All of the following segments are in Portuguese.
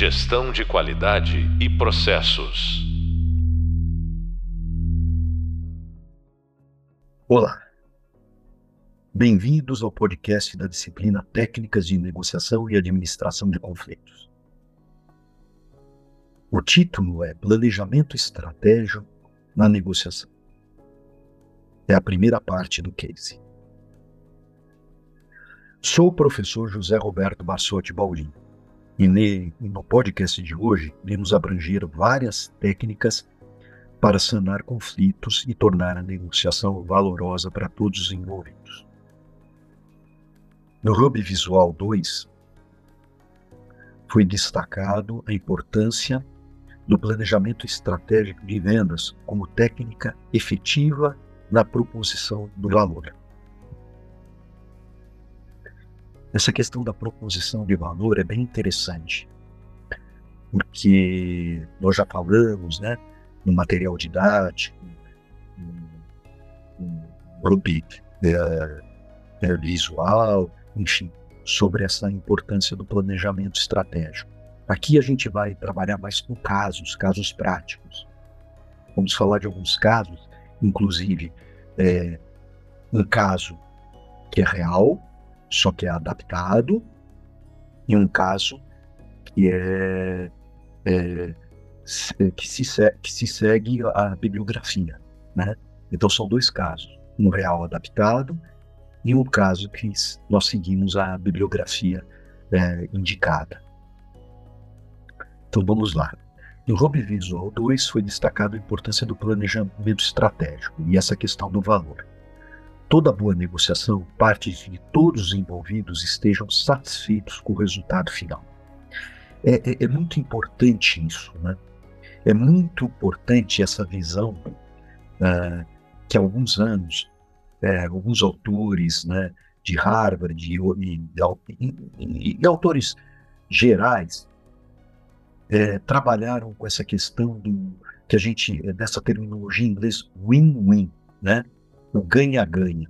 Gestão de qualidade e processos. Olá. Bem-vindos ao podcast da disciplina Técnicas de Negociação e Administração de Conflitos. O título é Planejamento Estratégico na Negociação. É a primeira parte do case. Sou o professor José Roberto Bassotti Baulin e no podcast de hoje iremos abranger várias técnicas para sanar conflitos e tornar a negociação valorosa para todos os envolvidos. No Hub Visual 2, foi destacado a importância do planejamento estratégico de vendas como técnica efetiva na proposição do valor. Essa questão da proposição de valor é bem interessante, porque nós já falamos, né, no material didático, no hub é, é, visual, enfim, sobre essa importância do planejamento estratégico. Aqui a gente vai trabalhar mais com casos, casos práticos. Vamos falar de alguns casos, inclusive é, um caso que é real, só que é adaptado, e um caso que é, é que, se, que se segue a bibliografia, né? Então são dois casos, um real adaptado e um caso que nós seguimos a bibliografia é, indicada. Então vamos lá. No Hub Visual 2 foi destacado a importância do planejamento estratégico e essa questão do valor. Toda boa negociação parte de que todos os envolvidos estejam satisfeitos com o resultado final. É, é, é muito importante isso, né? É muito importante essa visão uh, que há alguns anos, é, alguns autores né, de Harvard e, e, e, e autores gerais é, trabalharam com essa questão do que a gente, dessa terminologia em inglês, win-win, né? O ganha-ganha.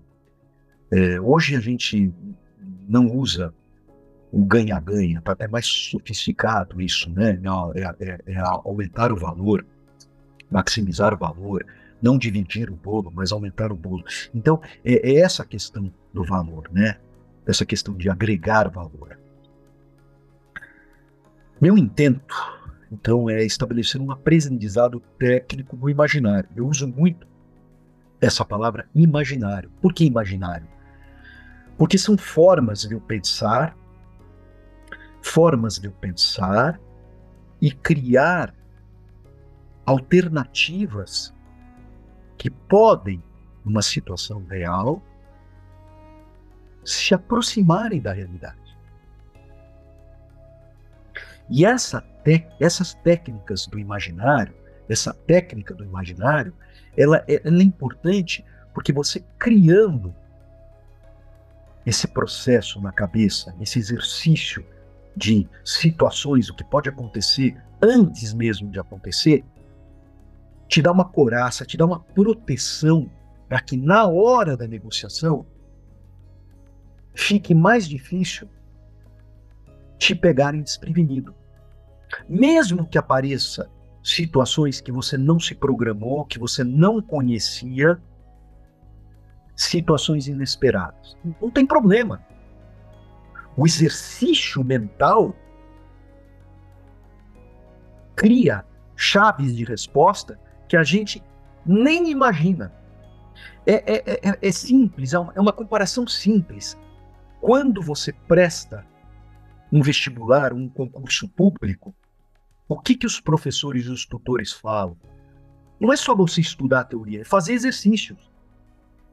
É, hoje a gente não usa o ganha-ganha, tá? é mais sofisticado isso, né? É, é, é, aumentar o valor, maximizar o valor, não dividir o bolo, mas aumentar o bolo. Então, é, é essa questão do valor, né? Essa questão de agregar valor. Meu intento, então, é estabelecer um aprendizado técnico no imaginário. Eu uso muito essa palavra imaginário. Por que imaginário? Porque são formas de eu pensar, formas de eu pensar e criar alternativas que podem, numa situação real, se aproximarem da realidade. E essa essas técnicas do imaginário, essa técnica do imaginário, ela, ela é importante porque você criando esse processo na cabeça, esse exercício de situações, o que pode acontecer antes mesmo de acontecer, te dá uma coraça, te dá uma proteção para que na hora da negociação fique mais difícil te pegarem desprevenido. Mesmo que apareça situações que você não se programou, que você não conhecia, situações inesperadas. Não tem problema. O exercício mental cria chaves de resposta que a gente nem imagina. É, é, é, é simples, é uma, é uma comparação simples. Quando você presta um vestibular, um concurso público, o que, que os professores e os tutores falam? Não é só você estudar a teoria, é fazer exercícios.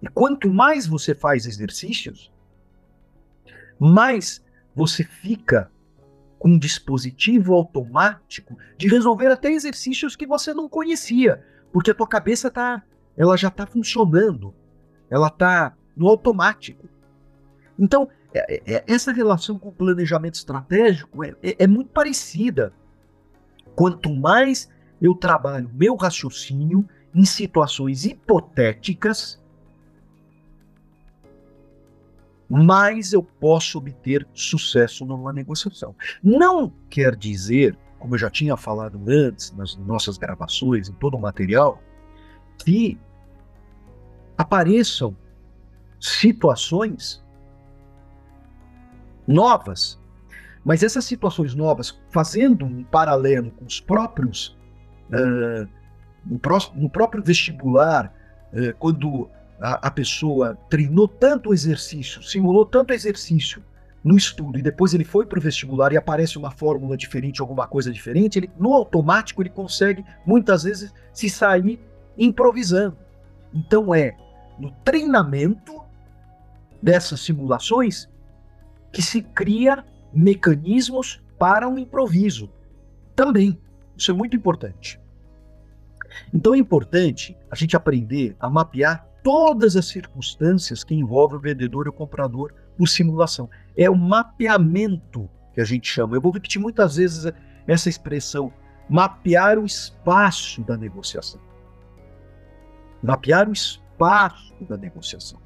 E quanto mais você faz exercícios, mais você fica com um dispositivo automático de resolver até exercícios que você não conhecia, porque a tua cabeça tá, ela já está funcionando, ela está no automático. Então, é, é, essa relação com o planejamento estratégico é, é, é muito parecida. Quanto mais eu trabalho meu raciocínio em situações hipotéticas, mais eu posso obter sucesso numa negociação. Não quer dizer como eu já tinha falado antes, nas nossas gravações, em todo o material, que apareçam situações novas. Mas essas situações novas, fazendo um paralelo com os próprios. Uh, no, no, próprio vestibular, uh, quando a, a, pessoa treinou tanto exercício, simulou tanto exercício no estudo e depois ele foi para o vestibular e aparece uma fórmula diferente, alguma coisa diferente, ele, no automático ele consegue muitas vezes se sair improvisando. Então é no treinamento dessas simulações que se cria mecanismos para um improviso. Também. Isso é muito importante. Então é importante a gente aprender a mapear todas as circunstâncias que envolvem o vendedor e o comprador por simulação. É o mapeamento que a gente chama. Eu vou repetir muitas vezes essa expressão: mapear o espaço da negociação. Mapear o espaço da negociação.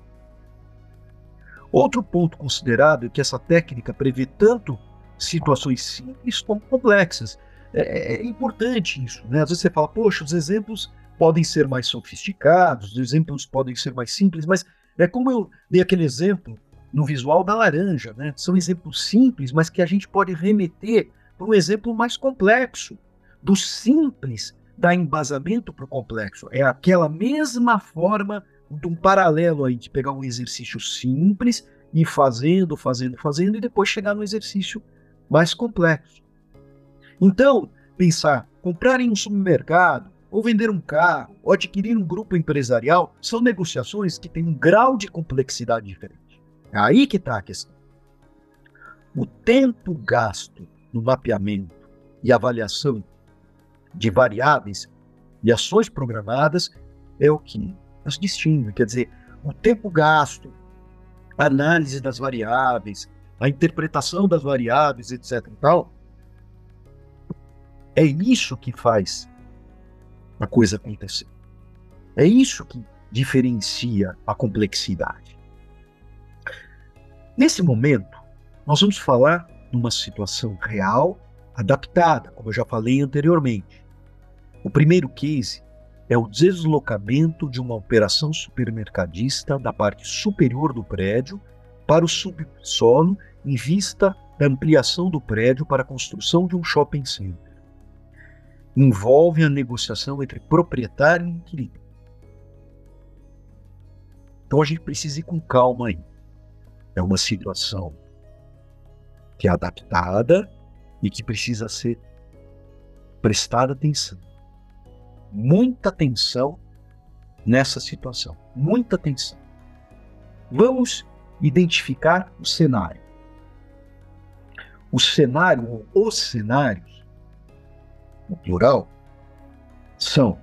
Outro ponto considerado é que essa técnica prevê tanto situações simples como complexas. É, é, importante isso, né? Às vezes você fala, poxa, os exemplos podem ser mais sofisticados, os exemplos podem ser mais simples, mas é como eu dei aquele exemplo no visual da laranja, né? São exemplos simples, mas que a gente pode remeter para um exemplo mais complexo. Do simples dá embasamento para o complexo. É aquela mesma forma um paralelo aí de pegar um exercício simples e fazendo, fazendo, fazendo e depois chegar no exercício mais complexo. Então, pensar, comprar em um supermercado, ou vender um carro, ou adquirir um grupo empresarial, são negociações que têm um grau de complexidade diferente. É aí que está a questão. O tempo gasto no mapeamento e avaliação de variáveis e ações programadas é o que nos distingue. Quer dizer, o tempo gasto, a análise das variáveis, a interpretação das variáveis, etc. É isso que faz a coisa acontecer. É isso que diferencia a complexidade. Nesse momento, nós vamos falar numa situação real, adaptada, como eu já falei anteriormente. O primeiro case é o deslocamento de uma operação supermercadista da parte superior do prédio para o subsolo em vista da ampliação do prédio para a construção de um shopping center. Envolve a negociação entre proprietário e inquilino. Então a gente precisa ir com calma aí. É uma situação que é adaptada e que precisa ser prestada atenção muita atenção nessa situação. Muita atenção. Vamos identificar o cenário. O cenário, ou os cenários, no plural, são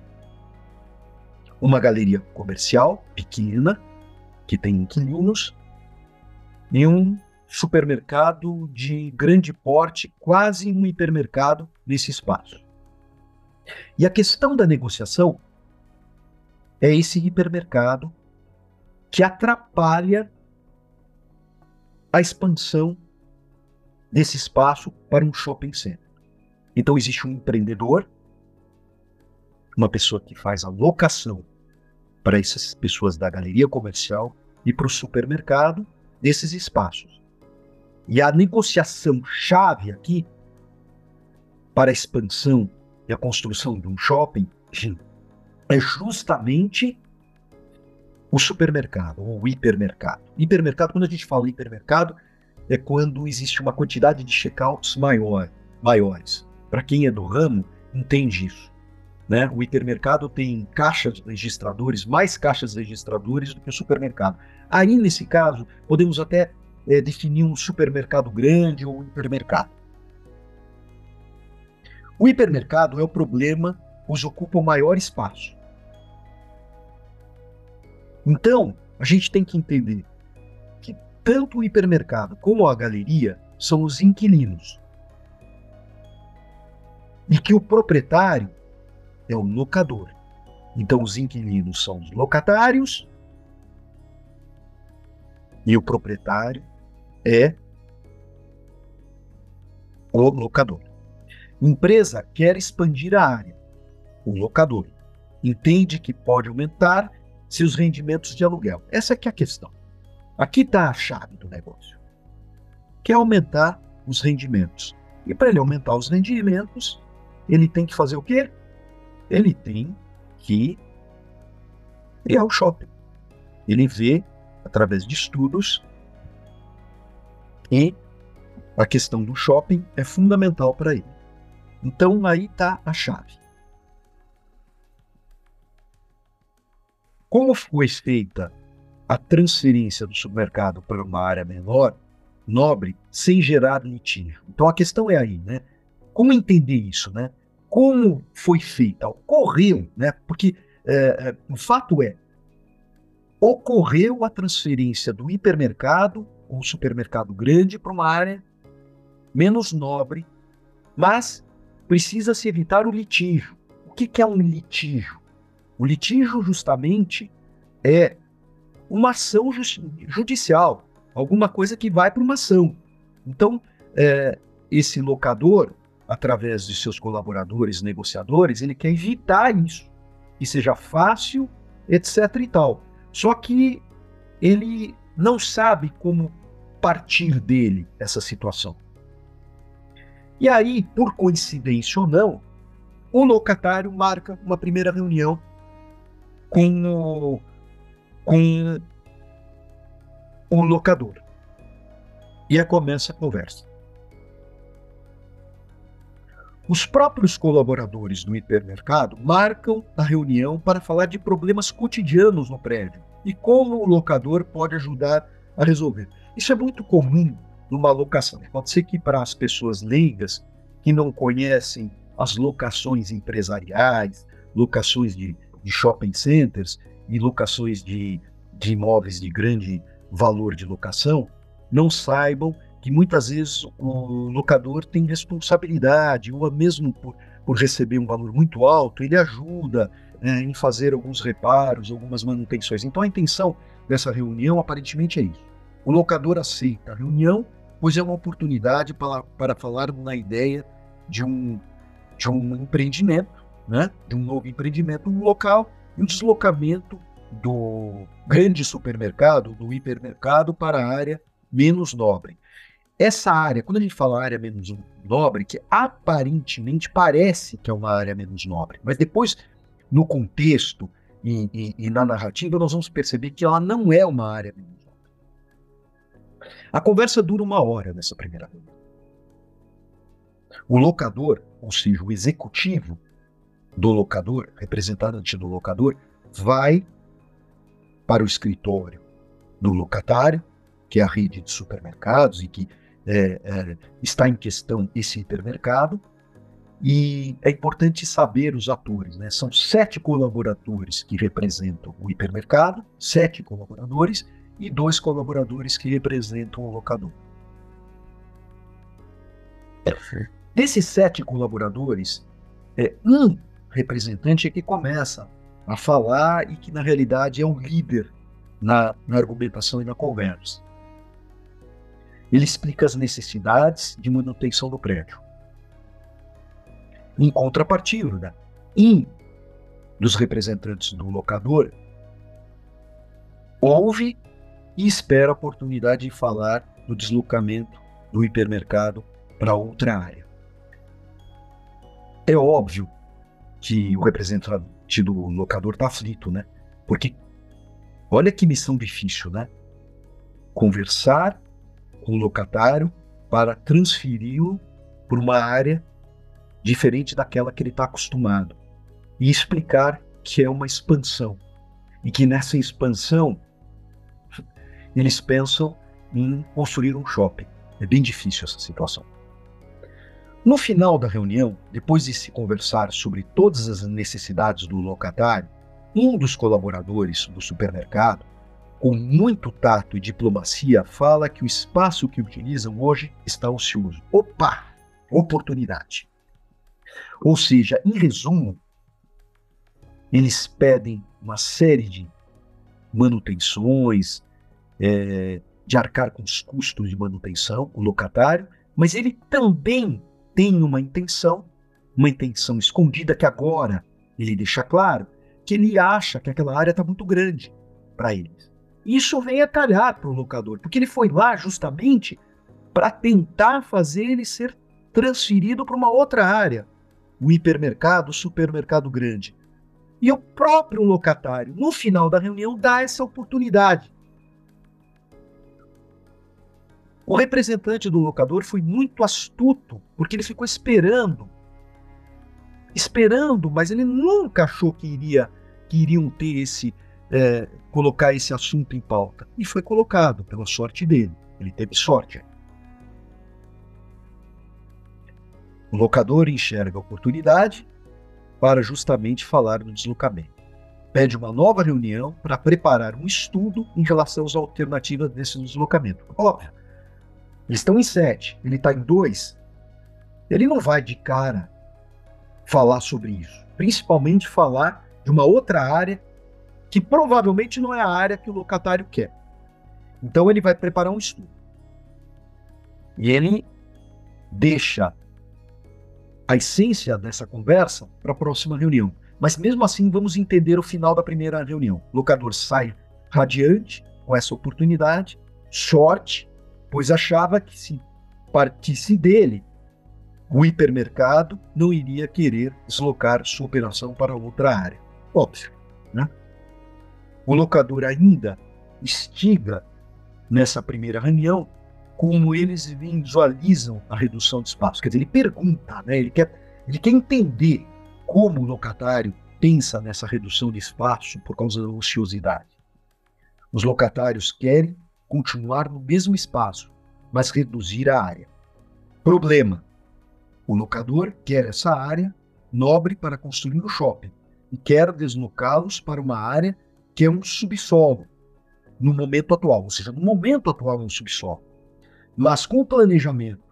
uma galeria comercial pequena, que tem inquilinos, e um supermercado de grande porte, quase um hipermercado nesse espaço. E a questão da negociação é esse hipermercado que atrapalha a expansão desse espaço para um shopping center. Então existe um empreendedor, uma pessoa que faz a locação para essas pessoas da galeria comercial e para o supermercado desses espaços. E a negociação chave aqui para a expansão e a construção de um shopping é justamente o supermercado ou o hipermercado. Hipermercado, quando a gente fala hipermercado, é quando existe uma quantidade de checkouts maior, maiores. Para quem é do ramo, entende isso. Né? O hipermercado tem caixas registradores, mais caixas registradores do que o supermercado. Aí, nesse caso, podemos até é, definir um supermercado grande ou um hipermercado. O hipermercado é o problema, pois ocupa o maior espaço. Então, a gente tem que entender que tanto o hipermercado como a galeria são os inquilinos. E que o proprietário é o locador. Então, os inquilinos são os locatários e o proprietário é o locador. Empresa quer expandir a área. O locador entende que pode aumentar seus rendimentos de aluguel. Essa é que é a questão. Aqui está a chave do negócio. Quer aumentar os rendimentos. E para ele aumentar os rendimentos, ele tem que fazer o quê? Ele tem que ir ao shopping. Ele vê, através de estudos, e a questão do shopping é fundamental para ele. Então aí está a chave. Como foi feita a transferência do supermercado para uma área menor, nobre, sem gerar litígio? Então a questão é aí, né? Como entender isso, né? Como foi feita? Ocorreu, né? Porque é, é, o fato é, ocorreu a transferência do hipermercado ou supermercado grande para uma área menos nobre, mas precisa se evitar o litígio. O que, que é um litígio? O litígio, justamente, é uma ação judicial, alguma coisa que vai para uma ação. Então, é, esse locador, através de seus colaboradores, negociadores, ele quer evitar isso, que seja fácil, etc. e tal. Só que ele não sabe como partir dele essa situação. E aí, por coincidência ou não, o locatário marca uma primeira reunião com o, com o locador. E aí começa a conversa. Os próprios colaboradores do hipermercado marcam a reunião para falar de problemas cotidianos no prédio e como o locador pode ajudar a resolver. Isso é muito comum numa locação. Pode ser que para as pessoas leigas que não conhecem as locações empresariais, locações de de shopping centers e locações de, de imóveis de grande valor de locação não saibam que muitas vezes o locador tem responsabilidade, ou mesmo por, por receber um valor muito alto, ele ajuda é, em fazer alguns reparos, algumas manutenções. Então a intenção dessa reunião aparentemente é isso. O locador aceita a reunião, pois é uma oportunidade para, para falar na ideia de um, de um empreendimento né, de um novo empreendimento no local e o deslocamento do grande supermercado, do hipermercado, para a área menos nobre. Essa área, quando a gente fala área menos nobre, que aparentemente parece que é uma área menos nobre, mas depois, no contexto e, e, e na narrativa, nós vamos perceber que ela não é uma área menos. A conversa dura uma hora nessa primeira reunião. O locador, ou seja, o executivo, do locador, representante do locador, vai para o escritório do locatário, que é a rede de supermercados e que é, é, está em questão esse hipermercado. E é importante saber os atores, né? São sete colaboradores que representam o hipermercado, sete colaboradores e dois colaboradores que representam o locador. Desses sete colaboradores, é, um representante é que começa a falar e que, na realidade, é um líder na, na argumentação e na conversa. Ele explica as necessidades de manutenção do prédio. Em contrapartida, um dos representantes do locador ouve e espera a oportunidade de falar do deslocamento do hipermercado para outra área. É óbvio que o representante do locador está aflito, né? Porque olha que missão difícil, né? Conversar com o locatário para transferi-lo para uma área diferente daquela que ele está acostumado e explicar que é uma expansão e que nessa expansão eles pensam em construir um shopping. É bem difícil essa situação. No final da reunião, depois de se conversar sobre todas as necessidades do locatário, um dos colaboradores do supermercado, com muito tato e diplomacia, fala que o espaço que utilizam hoje está ocioso. Opa! Oportunidade. Ou seja, em resumo, eles pedem uma série de manutenções, é, de arcar com os custos de manutenção, o locatário, mas ele também tem uma intenção, uma intenção escondida que agora ele deixa claro que ele acha que aquela área está muito grande para eles. Isso vem a calhar para o locador, porque ele foi lá justamente para tentar fazer ele ser transferido para uma outra área, o hipermercado, o supermercado grande. E o próprio locatário, no final da reunião, dá essa oportunidade. O representante do locador foi muito astuto, porque ele ficou esperando. Esperando, mas ele nunca achou que iria que iriam ter esse é, colocar esse assunto em pauta. E foi colocado, pela sorte dele. Ele teve sorte. O locador enxerga a oportunidade para justamente falar do deslocamento. Pede uma nova reunião para preparar um estudo em relação às alternativas desse deslocamento. Óbvio, estão em sete, ele está em dois. Ele não vai de cara falar sobre isso. Principalmente falar de uma outra área que provavelmente não é a área que o locatário quer. Então ele vai preparar um estudo. E ele deixa a essência dessa conversa para a próxima reunião. Mas mesmo assim, vamos entender o final da primeira reunião. O locador sai radiante com essa oportunidade, sorte, pois achava que se partisse dele, o hipermercado não iria querer deslocar sua operação para outra área. Óbvio, né? O locador ainda estiga nessa primeira reunião como eles visualizam a redução de espaço. Quer dizer, ele pergunta, né? ele, quer, ele quer entender como o locatário pensa nessa redução de espaço por causa da ociosidade. Os locatários querem continuar no mesmo espaço, mas reduzir a área. Problema: o locador quer essa área nobre para construir o shopping e quer deslocá-los para uma área que é um subsolo no momento atual, ou seja, no momento atual é um subsolo. Mas com o planejamento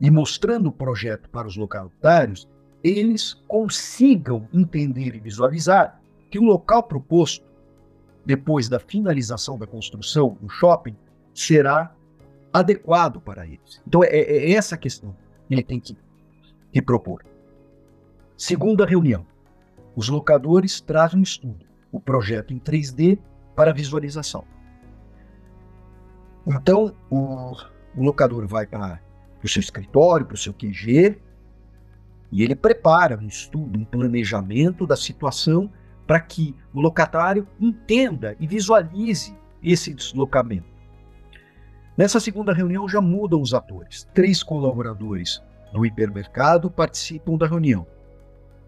e mostrando o projeto para os locatários, eles consigam entender e visualizar que o local proposto, depois da finalização da construção do shopping, será adequado para eles. Então é, é essa a questão que ele tem que, que propor. Segunda reunião. Os locadores trazem um estudo, o projeto em 3D para visualização. Então, o, o locador vai para o seu escritório, para o seu QG, e ele prepara um estudo, um planejamento da situação para que o locatário entenda e visualize esse deslocamento. Nessa segunda reunião já mudam os atores. Três colaboradores do hipermercado participam da reunião.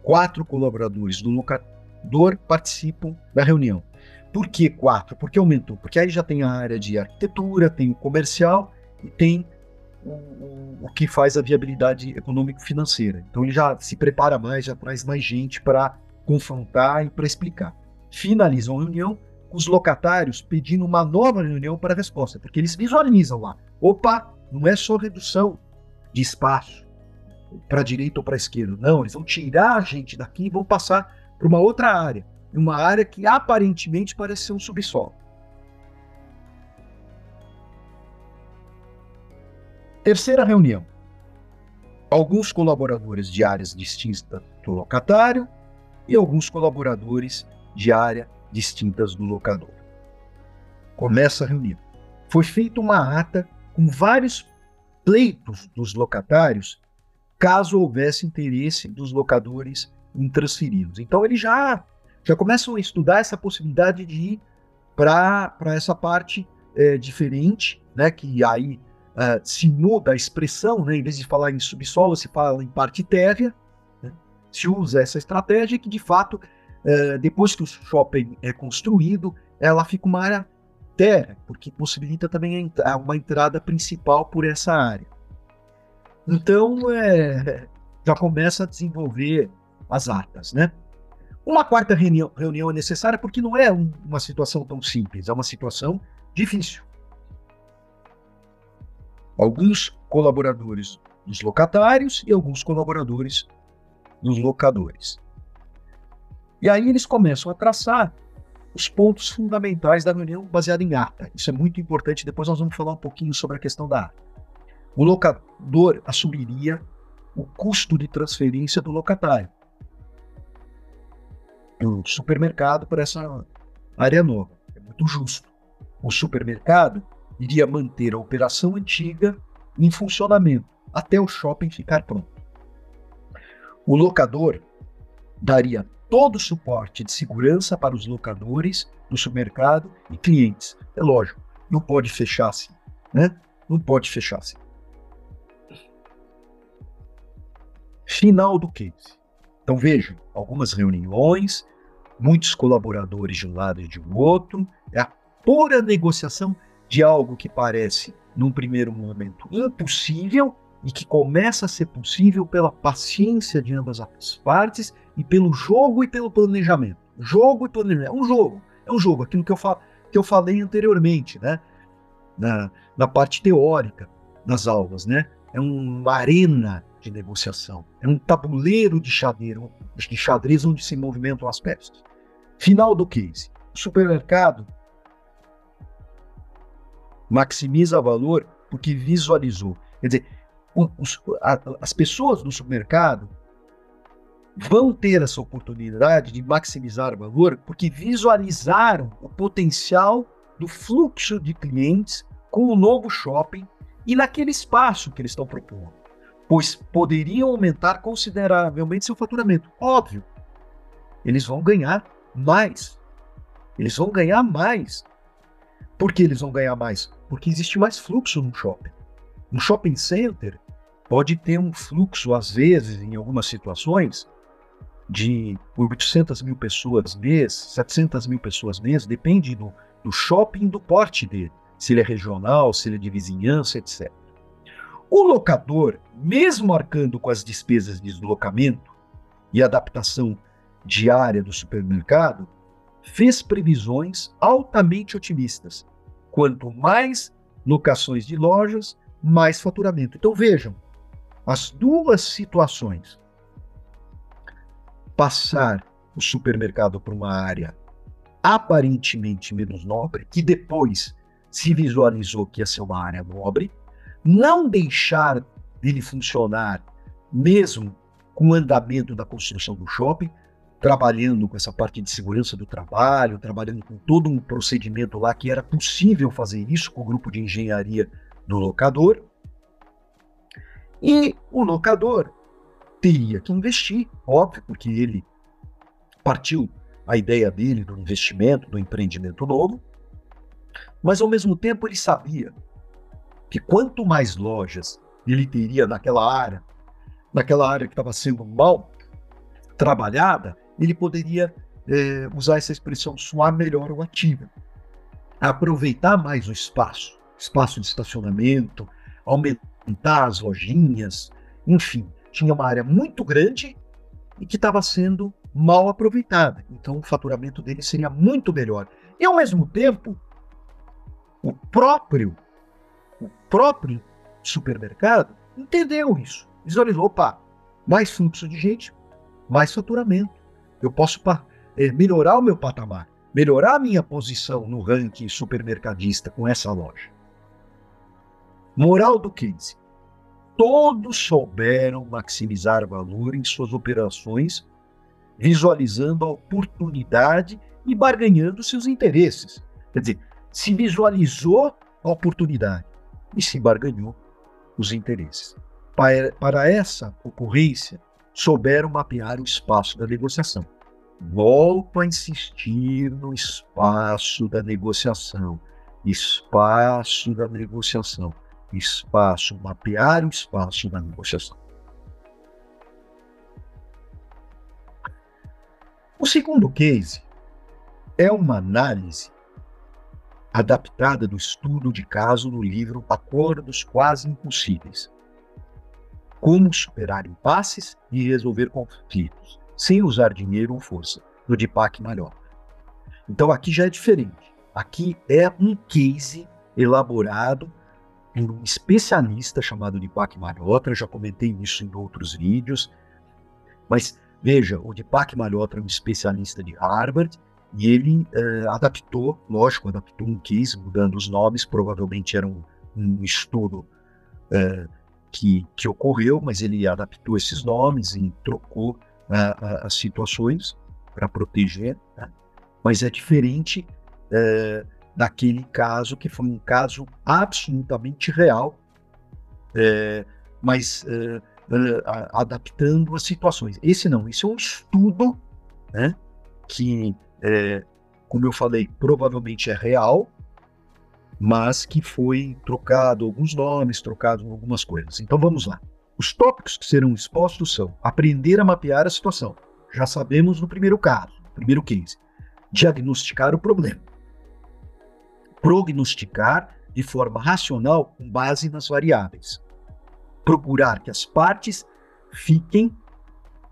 Quatro colaboradores do locador participam da reunião. Por que quatro? Porque aumentou. Porque aí já tem a área de arquitetura, tem o comercial e tem o, o, que faz a viabilidade econômico-financeira. Então ele já se prepara mais, já traz mais gente para confrontar e para explicar. Finalizam a reunião com os locatários pedindo uma nova reunião para resposta, porque eles visualizam lá. Opa, não é só redução de espaço para a direita ou para a esquerda. Não, eles vão tirar a gente daqui e vão passar para uma outra área. Uma área que aparentemente parece ser um subsolo. Terceira reunião. Alguns colaboradores de áreas distintas do locatário e alguns colaboradores de área distintas do locador. Começa a reunião. Foi feita uma ata com vários pleitos dos locatários, caso houvesse interesse dos locadores em transferi-los. Então eles já já começam a estudar essa possibilidade de ir para essa parte é, diferente, né, que aí uh, se muda a expressão, né? em vez de falar em subsolo, se fala em parte térrea? Se usa essa estratégia que, de fato, uh, depois que o shopping é construído, ela fica uma área térrea, porque possibilita também uma entrada principal por essa área. Então, é, já começa a desenvolver as atas, né? Uma quarta reunião, reunião é necessária porque não é um, uma situação tão simples, é uma situação difícil alguns colaboradores dos locatários e alguns colaboradores dos locadores. E aí eles começam a traçar os pontos fundamentais da reunião baseada em ata. Isso é muito importante, depois nós vamos falar um pouquinho sobre a questão da ata. O locador assumiria o custo de transferência do locatário. Um supermercado para essa área nova. É muito justo. O supermercado iria manter a operação antiga em funcionamento até o shopping ficar pronto. O locador daria todo o suporte de segurança para os locadores do supermercado e clientes. É lógico, não pode fechar assim, né? Não pode fechar assim. Final do case. Então vejam, algumas reuniões, muitos colaboradores de um lado e de um outro, é a pura negociação de algo que parece, num primeiro momento, impossível e que começa a ser possível pela paciência de ambas as partes e pelo jogo e pelo planejamento. Jogo e planejamento. É um jogo. É um jogo. Aquilo que eu, fa que eu falei anteriormente, né? Na, na parte teórica das aulas, né? É uma arena de negociação. É um tabuleiro de xadrez, de xadrez onde se movimentam as peças. Final do case. O supermercado maximiza valor porque visualizou. Quer dizer, as pessoas do supermercado vão ter essa oportunidade de maximizar valor porque visualizaram o potencial do fluxo de clientes com o novo shopping e naquele espaço que eles estão propondo, pois poderiam aumentar consideravelmente seu faturamento. Óbvio, eles vão ganhar mais. Eles vão ganhar mais. Por que eles vão ganhar mais? Porque existe mais fluxo no shopping. No shopping center, pode ter um fluxo, às vezes, em algumas situações, de 800 mil pessoas mês, 700 mil pessoas mês, depende do, do shopping do porte dele, se ele é regional, se ele é de vizinhança, etc. O locador, mesmo arcando com as despesas de deslocamento e adaptação diária do supermercado, fez previsões altamente otimistas. Quanto mais locações de lojas, mais faturamento. Então vejam, as duas situações passar o supermercado para uma área aparentemente menos nobre, que depois se visualizou que ia ser uma área nobre, não deixar dele funcionar mesmo com o andamento da construção do shopping, trabalhando com essa parte de segurança do trabalho, trabalhando com todo um procedimento lá que era possível fazer isso com o grupo de engenharia do locador. E o locador teria que investir, óbvio, porque ele partiu a ideia dele do investimento, do empreendimento novo, mas ao mesmo tempo ele sabia que quanto mais lojas ele teria naquela área, naquela área que estava sendo mal trabalhada, ele poderia é, usar essa expressão suar melhor o ativo, aproveitar mais o espaço, espaço de estacionamento, aumentar as lojinhas, enfim, tinha uma área muito grande e que estava sendo mal aproveitada. Então o faturamento dele seria muito melhor. E ao mesmo tempo, o próprio o próprio supermercado entendeu isso. Visualizou, opa, mais fluxo de gente, mais faturamento. Eu posso é, melhorar o meu patamar, melhorar a minha posição no ranking supermercadista com essa loja. Moral do case: todos souberam maximizar valor em suas operações, visualizando a oportunidade e barganhando seus interesses. Quer dizer, se visualizou a oportunidade e se barganhou os interesses. Para, para essa ocorrência, souberam mapear o espaço da negociação. Volto a insistir no espaço da negociação. Espaço da negociação espaço, mapear o espaço da negociação. O segundo case é uma análise adaptada do estudo de caso no livro Acordos Quase Impossíveis. Como superar impasses e resolver conflitos, sem usar dinheiro ou força, do Deepak Malhotra. Então aqui já é diferente. Aqui é um case elaborado por um especialista chamado Deepak Malhotra, já comentei isso em outros vídeos, mas veja, o Deepak Malhotra é um especialista de Harvard e ele uh, adaptou, lógico, adaptou um case, mudando os nomes, provavelmente era um, um estudo uh, que, que ocorreu, mas ele adaptou esses nomes e trocou as situações para proteger, né? mas é diferente é, daquele caso que foi um caso absolutamente real, é, mas é, adaptando as situações. Esse não, esse é um estudo né, que, como eu falei, provavelmente é real, mas que foi trocado alguns nomes, trocado algumas coisas. Então vamos lá. Os tópicos que serão expostos são aprender a mapear a situação. Já sabemos no primeiro caso, primeiro case. Diagnosticar o problema. Prognosticar de forma racional com base nas variáveis. Procurar que as partes fiquem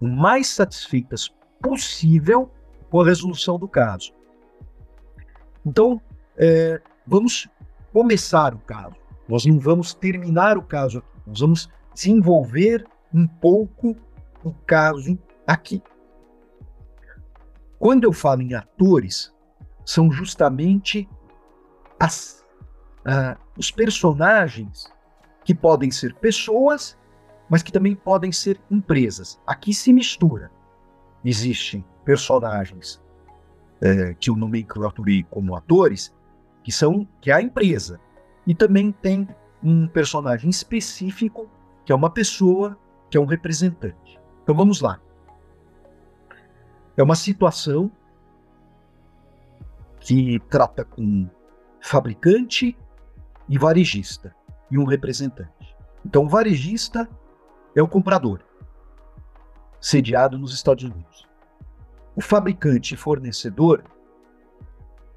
o mais satisfeitas possível com a resolução do caso. Então, é, vamos começar o caso. Nós não vamos terminar o caso aqui. Nós vamos desenvolver um pouco o caso aqui. Quando eu falo em atores, são justamente as, uh, os personagens que podem ser pessoas, mas que também podem ser empresas. Aqui se mistura. Existem personagens é, que eu nomenclaturei como atores, que são que é a empresa. E também tem um personagem específico, que é uma pessoa, que é um representante. Então vamos lá. É uma situação que trata com fabricante e varejista e um representante. Então, o varejista é o comprador, sediado nos Estados Unidos. O fabricante e fornecedor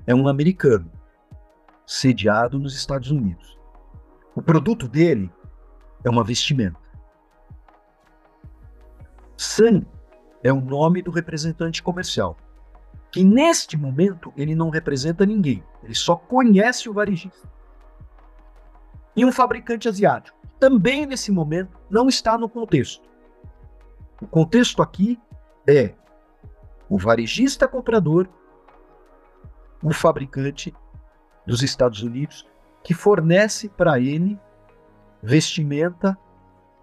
é um americano, sediado nos Estados Unidos. O produto dele é uma vestimenta. Sun é o nome do representante comercial, que neste momento ele não representa ninguém, ele só conhece o varejista. E um fabricante asiático, também nesse momento não está no contexto. O contexto aqui é o varejista comprador, o fabricante dos Estados Unidos, que fornece para ele vestimenta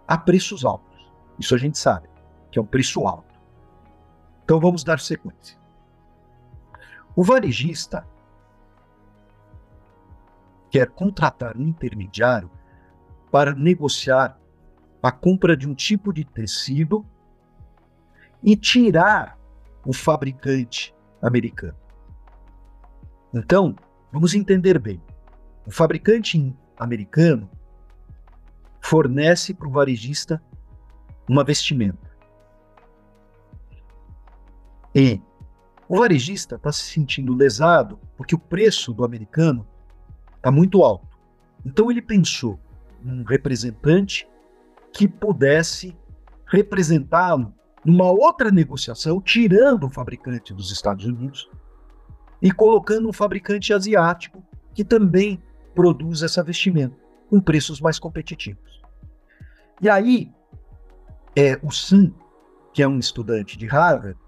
a preços altos. Isso a gente sabe, que é um preço alto. Então vamos dar sequência. O varejista quer contratar um intermediário para negociar a compra de um tipo de tecido e tirar o fabricante americano. Então, Vamos entender bem. O fabricante americano fornece para o varejista uma vestimenta. E o varejista está se sentindo lesado porque o preço do americano está muito alto. Então ele pensou num representante que pudesse representá-lo numa outra negociação, tirando o fabricante dos Estados Unidos e colocando um fabricante asiático que também produz essa vestimenta com preços mais competitivos. E aí, é, o Sun, que é um estudante de Harvard,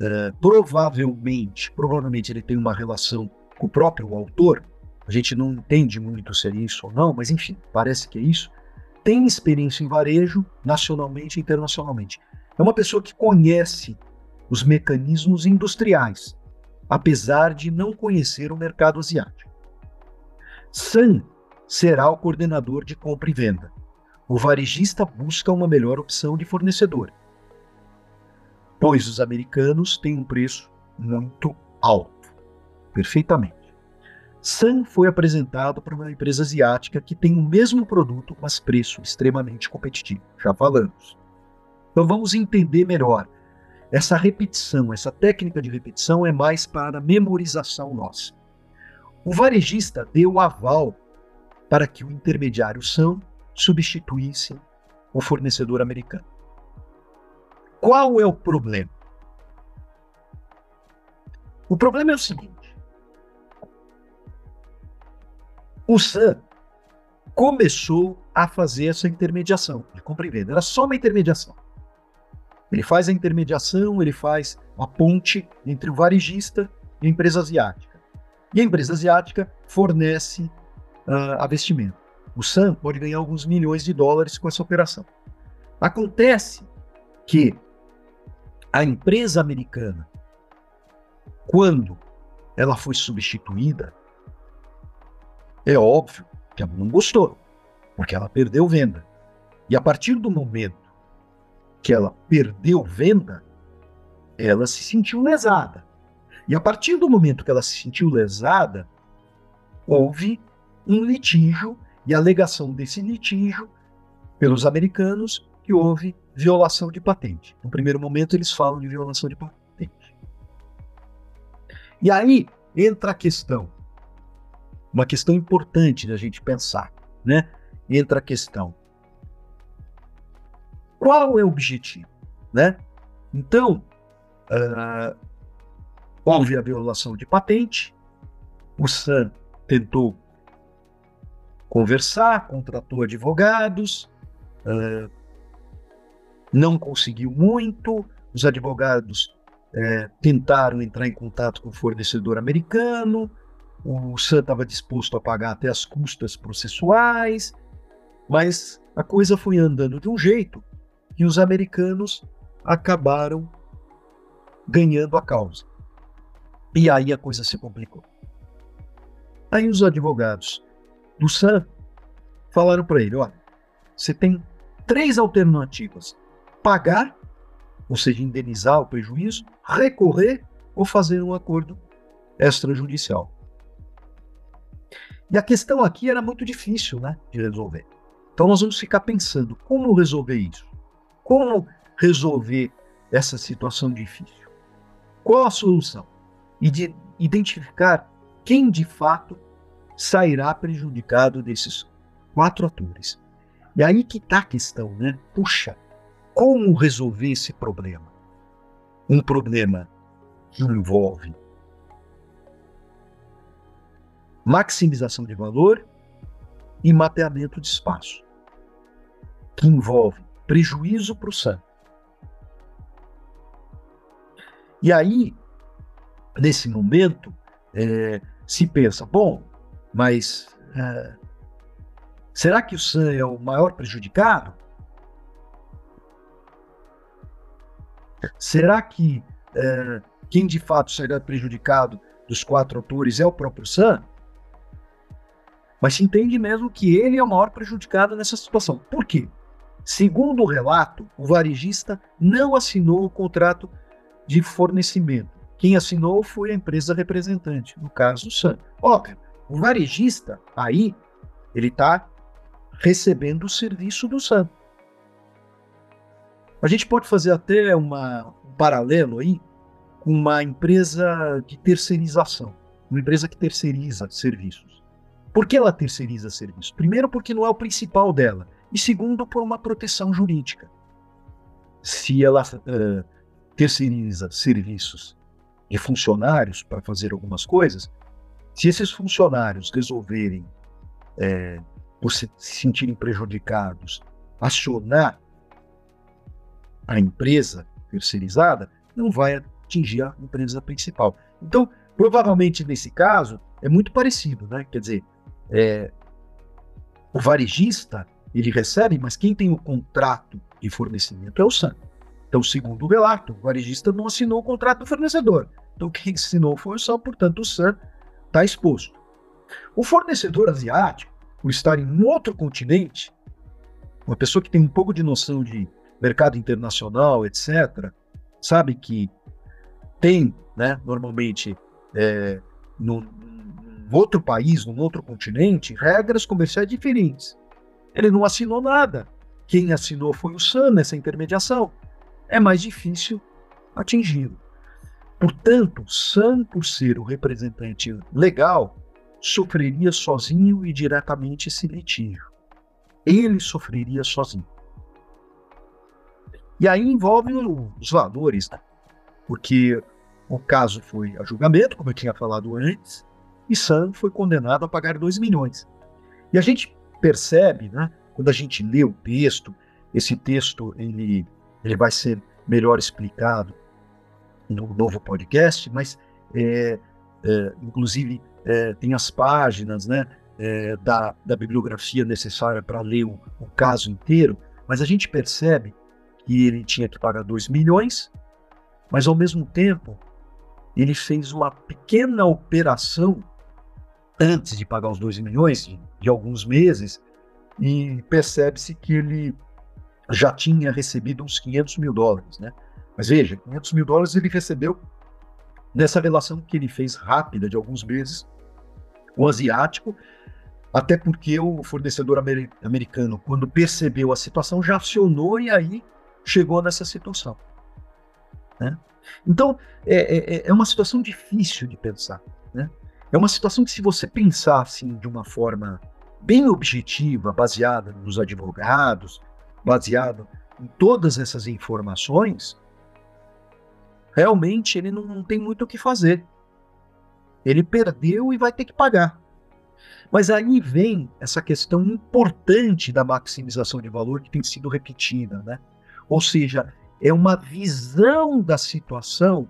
é, provavelmente, provavelmente ele tem uma relação com o próprio autor, a gente não entende muito se é isso ou não, mas enfim, parece que é isso, tem experiência em varejo nacionalmente e internacionalmente. É uma pessoa que conhece os mecanismos industriais apesar de não conhecer o mercado asiático. Sun será o coordenador de compra e venda. O varejista busca uma melhor opção de fornecedor, pois os americanos têm um preço muito alto. Perfeitamente. Sun foi apresentado para uma empresa asiática que tem o mesmo produto, mas preço extremamente competitivo. Já falamos. Então vamos entender melhor essa repetição, essa técnica de repetição é mais para memorização nossa. O varejista deu aval para que o intermediário São substituísse o fornecedor americano. Qual é o problema? O problema é o seguinte: o Sam começou a fazer essa intermediação de compra e venda. Era só uma intermediação. Ele faz a intermediação, ele faz a ponte entre o varejista e a empresa asiática. E a empresa asiática fornece uh, a vestimenta. o Sam pode ganhar alguns milhões de dólares com essa operação. Acontece que a empresa americana, quando ela foi substituída, é óbvio que ela não gostou, porque ela perdeu venda. E a partir do momento que ela perdeu venda, ela se sentiu lesada. E a partir do momento que ela se sentiu lesada, houve um litígio e a alegação desse litígio pelos americanos que houve violação de patente. No primeiro momento eles falam de violação de patente. E aí entra a questão, uma questão importante da gente pensar, né? Entra a questão. Qual é o objetivo, né? Então, uh, houve a violação de patente, o SAN tentou conversar, contratou advogados, uh, não conseguiu muito, os advogados uh, tentaram entrar em contato com o fornecedor americano, o Sam estava disposto a pagar até as custas processuais, mas a coisa foi andando de um jeito que os americanos acabaram ganhando a causa. E aí a coisa se complicou. Aí os advogados do Sam falaram para ele: olha, você tem três alternativas: pagar, ou seja, indenizar o prejuízo, recorrer ou fazer um acordo extrajudicial. E a questão aqui era muito difícil né, de resolver. Então nós vamos ficar pensando como resolver isso? Como resolver essa situação difícil? Qual a solução? E de identificar quem de fato sairá prejudicado desses quatro atores. E aí que está a questão, né? Puxa, como resolver esse problema? Um problema que envolve maximização de valor e mapeamento de espaço, que envolve prejuízo para o SAM. E aí, nesse momento, é, se pensa, bom, mas é, será que o Sam é o maior prejudicado? Será que é, quem de fato será prejudicado dos quatro autores é o próprio Sam? Mas se entende mesmo que ele é o maior prejudicado nessa situação. Por quê? Segundo o relato, o varejista não assinou o contrato de fornecimento. Quem assinou foi a empresa representante, no caso o Sam. Óbvio, o varejista, aí, ele está recebendo o serviço do SAM. A gente pode fazer até uma, um paralelo aí com uma empresa de terceirização, uma empresa que terceiriza serviços. Por que ela terceiriza serviços? Primeiro, porque não é o principal dela, e segundo, por uma proteção jurídica. Se ela uh, terceiriza serviços de funcionários para fazer algumas coisas, se esses funcionários resolverem, é, por se sentirem prejudicados, acionar a empresa terceirizada, não vai atingir a empresa principal. Então, provavelmente nesse caso, é muito parecido, né? Quer dizer, é, o varejista ele recebe, mas quem tem o contrato de fornecimento é o SAN. Então, segundo o relato, o varejista não assinou o contrato do fornecedor. Então, quem assinou foi o SAN, portanto, o SAN está exposto. O fornecedor asiático, por estar em outro continente, uma pessoa que tem um pouco de noção de mercado internacional, etc., sabe que tem, né, normalmente, é, num outro país, num outro continente, regras comerciais diferentes. Ele não assinou nada. Quem assinou foi o SAN nessa intermediação. É mais difícil atingi-lo. Portanto, Sam, por ser o representante legal, sofreria sozinho e diretamente esse litígio. Ele sofreria sozinho. E aí envolve os valores, né? porque o caso foi a julgamento, como eu tinha falado antes, e Sam foi condenado a pagar 2 milhões. E a gente percebe, né, quando a gente lê o texto, esse texto ele, ele vai ser melhor explicado no novo podcast, mas é, é, inclusive é, tem as páginas, né? é, da, da, bibliografia necessária para ler o, o, caso inteiro, mas a gente percebe que ele tinha que pagar 2 milhões, mas ao mesmo tempo ele fez uma pequena operação antes de pagar os 2 milhões, de, de alguns meses, e percebe-se que ele já tinha recebido uns 500 mil dólares, né? Mas veja, 500 mil dólares ele recebeu nessa relação que ele fez rápida de alguns meses o asiático, até porque o fornecedor amer americano, quando percebeu a situação, já acionou e aí chegou nessa situação. Né? Então, é, é, é, uma situação difícil de pensar. Né? É uma situação que, se você pensar assim, de uma forma bem objetiva, baseada nos advogados, baseado em todas essas informações, realmente ele não, não tem muito o que fazer. Ele perdeu e vai ter que pagar. Mas aí vem essa questão importante da maximização de valor que tem sido repetida, né? Ou seja, é uma visão da situação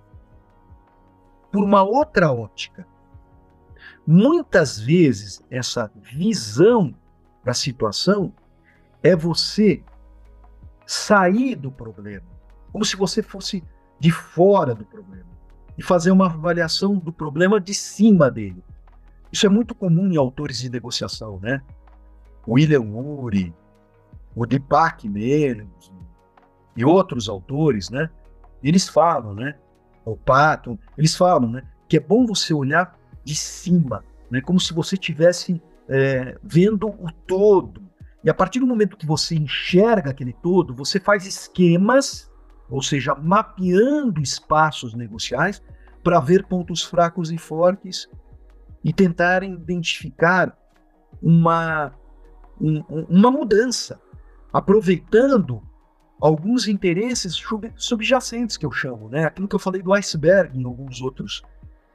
por uma outra ótica. Muitas vezes essa visão da situação é você sair do problema, como se você fosse de fora do problema e fazer uma avaliação do problema de cima dele. Isso é muito comum em autores de negociação, né? William Ury, o Deepak Melens e outros autores, né? Eles falam, né? O Patton, eles falam, né? Que é bom você olhar de cima, né? Como se você estivesse é, vendo o todo, e a partir do momento que você enxerga aquele todo, você faz esquemas, ou seja, mapeando espaços negociais para ver pontos fracos e fortes e tentar identificar uma, um, uma mudança, aproveitando alguns interesses subjacentes que eu chamo, né? Aquilo que eu falei do iceberg em alguns outros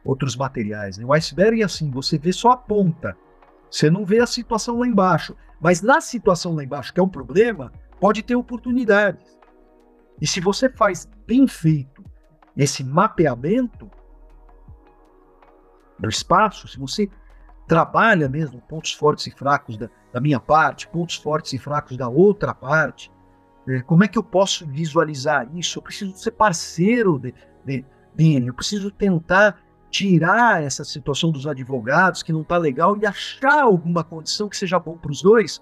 outros materiais. Né? O iceberg é assim, você vê só a ponta, você não vê a situação lá embaixo. Mas na situação lá embaixo, que é um problema, pode ter oportunidades. E se você faz bem feito esse mapeamento do espaço, se você trabalha mesmo pontos fortes e fracos da, da minha parte, pontos fortes e fracos da outra parte, como é que eu posso visualizar isso? Eu preciso ser parceiro de, de, dele, eu preciso tentar tirar essa situação dos advogados que não está legal e achar alguma condição que seja bom para os dois,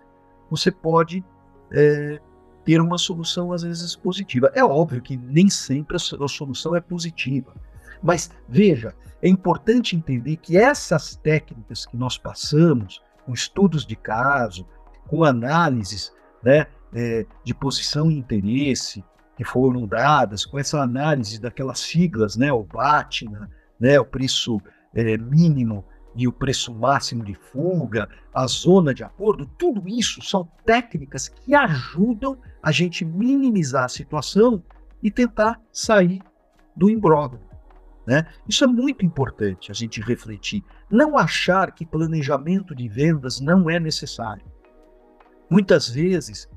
você pode é, ter uma solução às vezes positiva. É óbvio que nem sempre a solução é positiva, mas veja, é importante entender que essas técnicas que nós passamos, com estudos de caso, com análises né, é, de posição e interesse que foram dadas, com essa análise daquelas siglas, né, o BATNA, né, o preço é, mínimo e o preço máximo de fuga, a zona de acordo, tudo isso são técnicas que ajudam a gente minimizar a situação e tentar sair do imbróglio. Né? Isso é muito importante a gente refletir. Não achar que planejamento de vendas não é necessário. Muitas vezes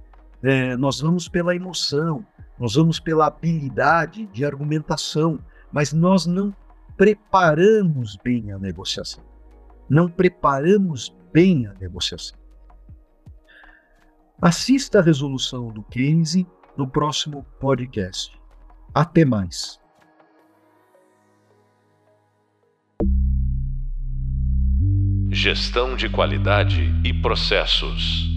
é, nós vamos pela emoção, nós vamos pela habilidade de argumentação, mas nós não preparamos bem a negociação. Não preparamos bem a negociação. Assista a resolução do Keynes no próximo podcast. Até mais. Gestão de qualidade e processos.